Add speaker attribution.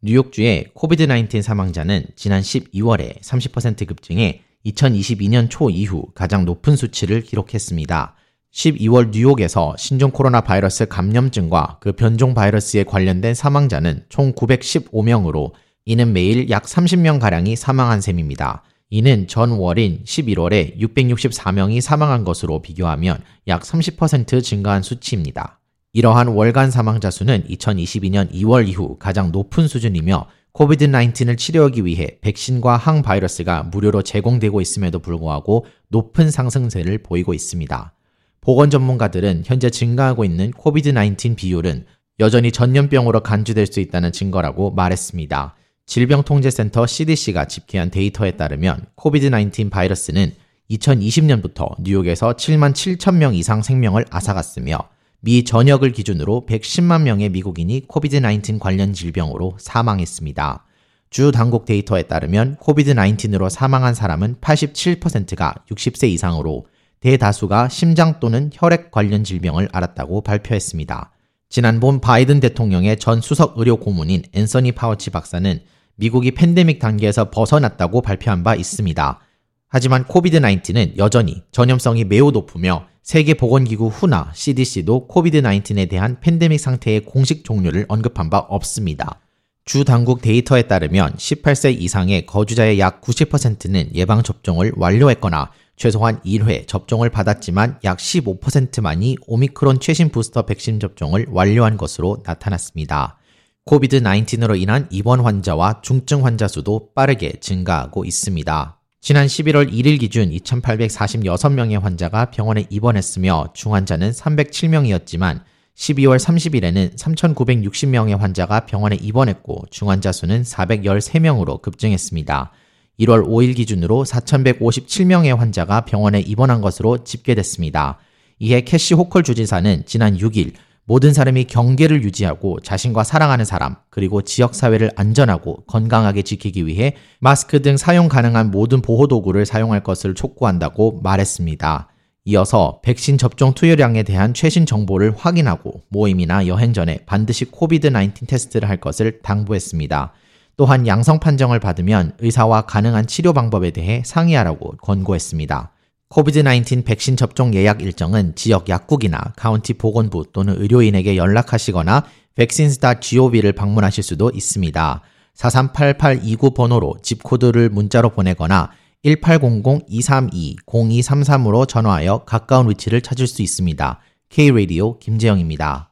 Speaker 1: 뉴욕주의 코비드-19 사망자는 지난 12월에 30% 급증해 2022년 초 이후 가장 높은 수치를 기록했습니다. 12월 뉴욕에서 신종 코로나 바이러스 감염증과 그 변종 바이러스에 관련된 사망자는 총 915명으로 이는 매일 약 30명가량이 사망한 셈입니다. 이는 전월인 11월에 664명이 사망한 것으로 비교하면 약 30% 증가한 수치입니다. 이러한 월간 사망자 수는 2022년 2월 이후 가장 높은 수준이며 코비드-19을 치료하기 위해 백신과 항바이러스가 무료로 제공되고 있음에도 불구하고 높은 상승세를 보이고 있습니다. 보건 전문가들은 현재 증가하고 있는 코비드-19 비율은 여전히 전염병으로 간주될 수 있다는 증거라고 말했습니다. 질병통제센터 CDC가 집계한 데이터에 따르면 코비드-19 바이러스는 2020년부터 뉴욕에서 7만 7천 명 이상 생명을 앗아갔으며 미 전역을 기준으로 110만 명의 미국인이 코비드-19 관련 질병으로 사망했습니다. 주 당국 데이터에 따르면 코비드-19으로 사망한 사람은 87%가 60세 이상으로 대다수가 심장 또는 혈액 관련 질병을 앓았다고 발표했습니다. 지난 봄 바이든 대통령의 전 수석 의료 고문인 앤서니 파우치 박사는 미국이 팬데믹 단계에서 벗어났다고 발표한 바 있습니다. 하지만 코비드-19는 여전히 전염성이 매우 높으며 세계보건기구 WHO나 CDC도 코비드-19에 대한 팬데믹 상태의 공식 종료를 언급한 바 없습니다. 주 당국 데이터에 따르면 18세 이상의 거주자의 약 90%는 예방접종을 완료했거나 최소한 1회 접종을 받았지만 약 15%만이 오미크론 최신 부스터 백신 접종을 완료한 것으로 나타났습니다. 코비드-19으로 인한 입원 환자와 중증 환자 수도 빠르게 증가하고 있습니다. 지난 11월 1일 기준 2,846명의 환자가 병원에 입원했으며 중환자는 307명이었지만 12월 30일에는 3,960명의 환자가 병원에 입원했고 중환자 수는 413명으로 급증했습니다. 1월 5일 기준으로 4,157명의 환자가 병원에 입원한 것으로 집계됐습니다. 이에 캐시 호컬 주지사는 지난 6일 모든 사람이 경계를 유지하고 자신과 사랑하는 사람, 그리고 지역사회를 안전하고 건강하게 지키기 위해 마스크 등 사용 가능한 모든 보호도구를 사용할 것을 촉구한다고 말했습니다. 이어서 백신 접종 투여량에 대한 최신 정보를 확인하고 모임이나 여행 전에 반드시 코비드-19 테스트를 할 것을 당부했습니다. 또한 양성 판정을 받으면 의사와 가능한 치료 방법에 대해 상의하라고 권고했습니다. 코비드-19 백신 접종 예약 일정은 지역 약국이나 카운티 보건부 또는 의료인에게 연락하시거나 vaccines.gov를 방문하실 수도 있습니다. 438829 번호로 ZIP code를 문자로 보내거나 1800-232-0233으로 전화하여 가까운 위치를 찾을 수 있습니다. K-Radio 김재영입니다.